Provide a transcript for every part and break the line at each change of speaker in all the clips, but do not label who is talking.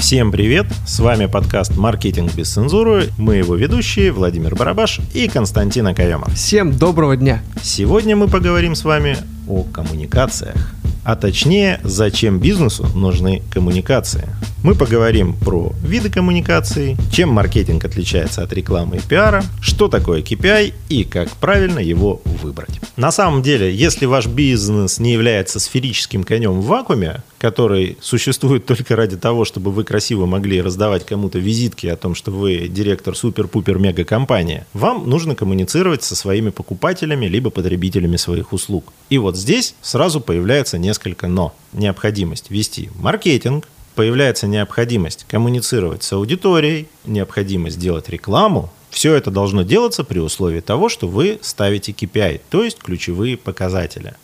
Всем привет! С вами подкаст «Маркетинг без цензуры». Мы его ведущие Владимир Барабаш и Константин Акаемов.
Всем доброго дня!
Сегодня мы поговорим с вами о коммуникациях. А точнее, зачем бизнесу нужны коммуникации. Мы поговорим про виды коммуникаций, чем маркетинг отличается от рекламы и пиара, что такое KPI и как правильно его выбрать. На самом деле, если ваш бизнес не является сферическим конем в вакууме, который существует только ради того, чтобы вы красиво могли раздавать кому-то визитки о том, что вы директор супер-пупер-мега компании, вам нужно коммуницировать со своими покупателями либо потребителями своих услуг. И вот здесь сразу появляется несколько «но». Необходимость вести маркетинг, появляется необходимость коммуницировать с аудиторией, необходимость делать рекламу, все это должно делаться при условии того, что вы ставите KPI, то есть ключевые показатели.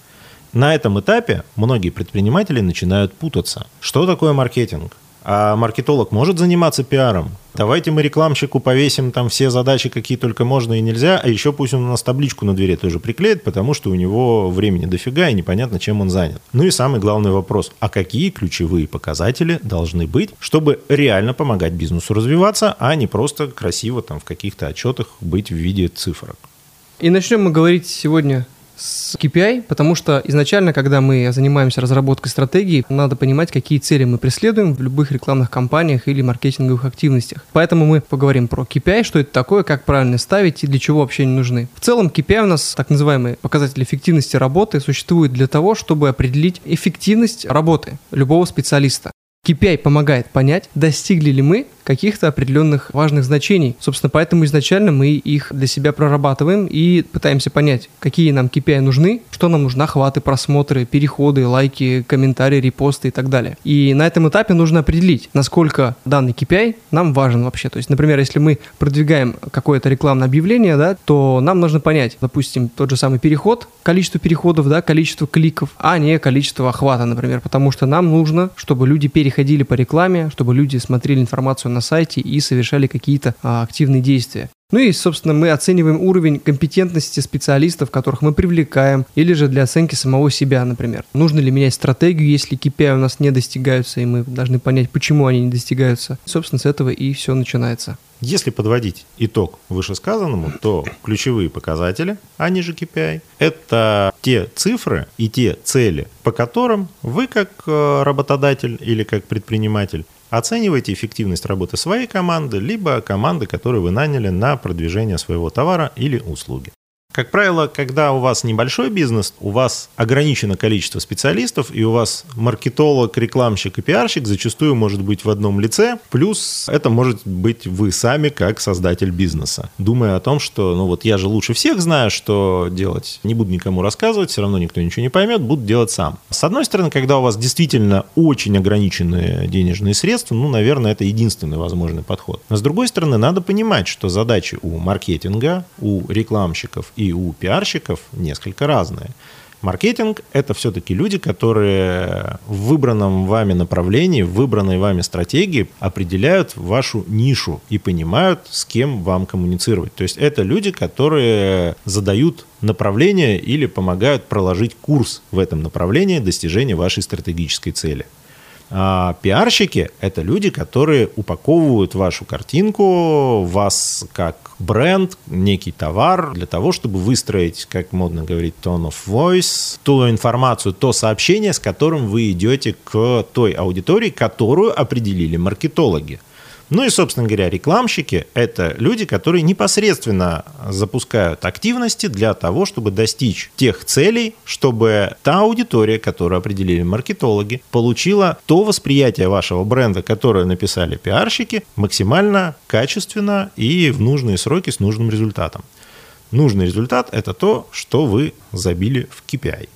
На этом этапе многие предприниматели начинают путаться. Что такое маркетинг? А маркетолог может заниматься пиаром? Давайте мы рекламщику повесим там все задачи, какие только можно и нельзя, а еще пусть он у нас табличку на двери тоже приклеит, потому что у него времени дофига и непонятно, чем он занят. Ну и самый главный вопрос, а какие ключевые показатели должны быть, чтобы реально помогать бизнесу развиваться, а не просто красиво там в каких-то отчетах быть в виде цифрок?
И начнем мы говорить сегодня с KPI, потому что изначально, когда мы занимаемся разработкой стратегии, надо понимать, какие цели мы преследуем в любых рекламных кампаниях или маркетинговых активностях. Поэтому мы поговорим про KPI, что это такое, как правильно ставить и для чего вообще они нужны. В целом KPI у нас, так называемый показатель эффективности работы, существует для того, чтобы определить эффективность работы любого специалиста. KPI помогает понять, достигли ли мы каких-то определенных важных значений. Собственно, поэтому изначально мы их для себя прорабатываем и пытаемся понять, какие нам KPI нужны, что нам нужны охваты, просмотры, переходы, лайки, комментарии, репосты и так далее. И на этом этапе нужно определить, насколько данный KPI нам важен вообще. То есть, например, если мы продвигаем какое-то рекламное объявление, да, то нам нужно понять, допустим, тот же самый переход, количество переходов, да, количество кликов, а не количество охвата, например, потому что нам нужно, чтобы люди переходили по рекламе, чтобы люди смотрели информацию на сайте и совершали какие-то а, активные действия. Ну и, собственно, мы оцениваем уровень компетентности специалистов, которых мы привлекаем, или же для оценки самого себя, например. Нужно ли менять стратегию, если KPI у нас не достигаются, и мы должны понять, почему они не достигаются. Собственно, с этого и все начинается.
Если подводить итог вышесказанному, то ключевые показатели, они же KPI, это те цифры и те цели, по которым вы как э, работодатель или как предприниматель Оценивайте эффективность работы своей команды, либо команды, которую вы наняли на продвижение своего товара или услуги. Как правило, когда у вас небольшой бизнес, у вас ограничено количество специалистов, и у вас маркетолог, рекламщик и пиарщик зачастую может быть в одном лице, плюс это может быть вы сами как создатель бизнеса, думая о том, что ну вот я же лучше всех знаю, что делать, не буду никому рассказывать, все равно никто ничего не поймет, буду делать сам. С одной стороны, когда у вас действительно очень ограниченные денежные средства, ну, наверное, это единственный возможный подход. Но с другой стороны, надо понимать, что задачи у маркетинга, у рекламщиков и у пиарщиков несколько разные. Маркетинг – это все-таки люди, которые в выбранном вами направлении, в выбранной вами стратегии определяют вашу нишу и понимают, с кем вам коммуницировать. То есть это люди, которые задают направление или помогают проложить курс в этом направлении достижения вашей стратегической цели. А пиарщики – это люди, которые упаковывают вашу картинку, вас как бренд, некий товар для того, чтобы выстроить, как модно говорить, tone of voice, ту информацию, то сообщение, с которым вы идете к той аудитории, которую определили маркетологи. Ну и, собственно говоря, рекламщики – это люди, которые непосредственно запускают активности для того, чтобы достичь тех целей, чтобы та аудитория, которую определили маркетологи, получила то восприятие вашего бренда, которое написали пиарщики, максимально качественно и в нужные сроки с нужным результатом. Нужный результат – это то, что вы забили в KPI.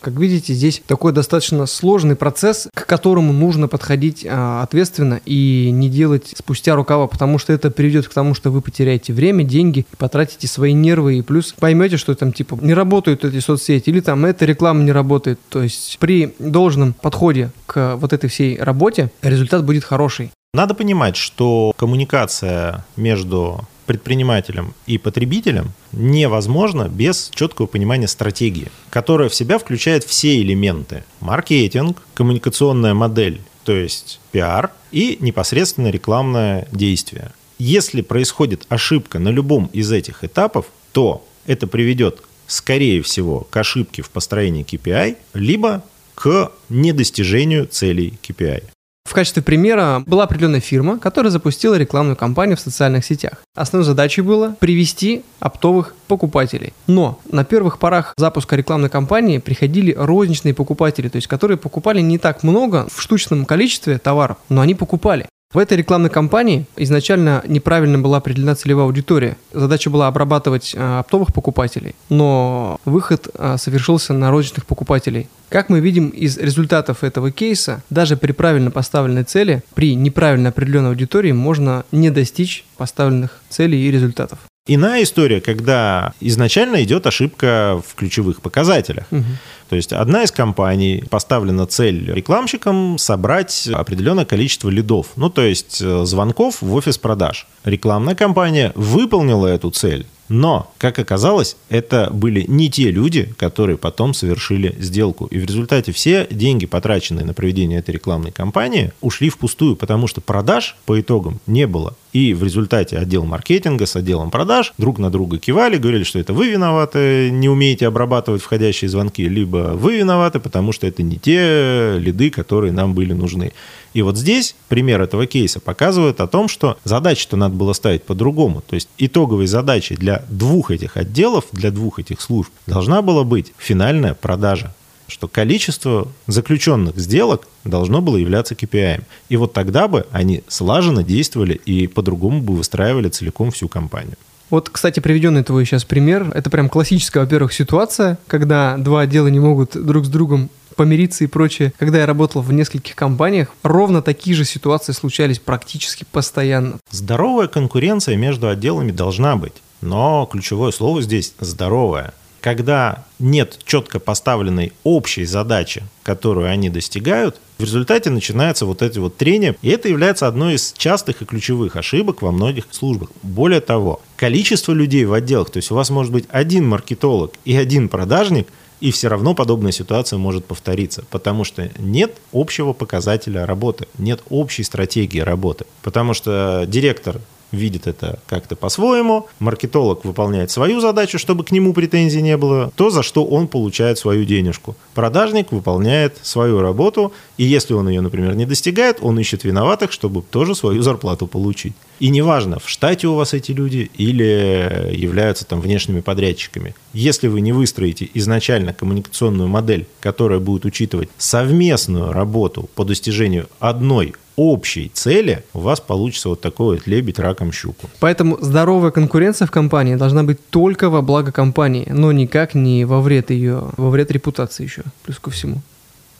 Как видите, здесь такой достаточно сложный процесс, к которому нужно подходить а, ответственно и не делать спустя рукава, потому что это приведет к тому, что вы потеряете время, деньги, потратите свои нервы и плюс поймете, что там типа не работают эти соцсети или там эта реклама не работает. То есть при должном подходе к вот этой всей работе результат будет хороший.
Надо понимать, что коммуникация между предпринимателем и потребителем невозможно без четкого понимания стратегии, которая в себя включает все элементы. Маркетинг, коммуникационная модель, то есть пиар, и непосредственно рекламное действие. Если происходит ошибка на любом из этих этапов, то это приведет, скорее всего, к ошибке в построении KPI, либо к недостижению целей KPI.
В качестве примера была определенная фирма, которая запустила рекламную кампанию в социальных сетях. Основной задачей было привести оптовых покупателей. Но на первых порах запуска рекламной кампании приходили розничные покупатели, то есть которые покупали не так много в штучном количестве товаров, но они покупали. В этой рекламной кампании изначально неправильно была определена целевая аудитория. Задача была обрабатывать э, оптовых покупателей, но выход э, совершился на розничных покупателей. Как мы видим из результатов этого кейса, даже при правильно поставленной цели, при неправильно определенной аудитории можно не достичь поставленных целей и результатов.
Иная история, когда изначально идет ошибка в ключевых показателях. Угу. То есть одна из компаний поставлена цель рекламщикам собрать определенное количество лидов, ну то есть э, звонков в офис продаж. Рекламная компания выполнила эту цель, но, как оказалось, это были не те люди, которые потом совершили сделку. И в результате все деньги, потраченные на проведение этой рекламной кампании, ушли впустую, потому что продаж по итогам не было. И в результате отдел маркетинга с отделом продаж друг на друга кивали, говорили, что это вы виноваты, не умеете обрабатывать входящие звонки, либо вы виноваты, потому что это не те лиды, которые нам были нужны. И вот здесь пример этого кейса показывает о том, что задачи-то надо было ставить по-другому. То есть итоговой задачей для двух этих отделов, для двух этих служб должна была быть финальная продажа что количество заключенных сделок должно было являться KPI. И вот тогда бы они слаженно действовали и по-другому бы выстраивали целиком всю компанию.
Вот, кстати, приведенный твой сейчас пример, это прям классическая, во-первых, ситуация, когда два отдела не могут друг с другом помириться и прочее. Когда я работал в нескольких компаниях, ровно такие же ситуации случались практически постоянно.
Здоровая конкуренция между отделами должна быть. Но ключевое слово здесь «здоровая» когда нет четко поставленной общей задачи, которую они достигают, в результате начинается вот эти вот трения, и это является одной из частых и ключевых ошибок во многих службах. Более того, количество людей в отделах, то есть у вас может быть один маркетолог и один продажник, и все равно подобная ситуация может повториться, потому что нет общего показателя работы, нет общей стратегии работы. Потому что директор видит это как-то по-своему, маркетолог выполняет свою задачу, чтобы к нему претензий не было, то, за что он получает свою денежку. Продажник выполняет свою работу, и если он ее, например, не достигает, он ищет виноватых, чтобы тоже свою зарплату получить. И неважно, в штате у вас эти люди или являются там внешними подрядчиками. Если вы не выстроите изначально коммуникационную модель, которая будет учитывать совместную работу по достижению одной общей цели, у вас получится вот такой вот лебедь раком щуку.
Поэтому здоровая конкуренция в компании должна быть только во благо компании, но никак не во вред ее, во вред репутации еще, плюс ко всему.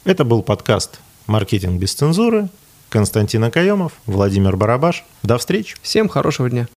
Это был подкаст «Маркетинг без цензуры». Константин Акаемов, Владимир Барабаш. До встречи.
Всем хорошего дня.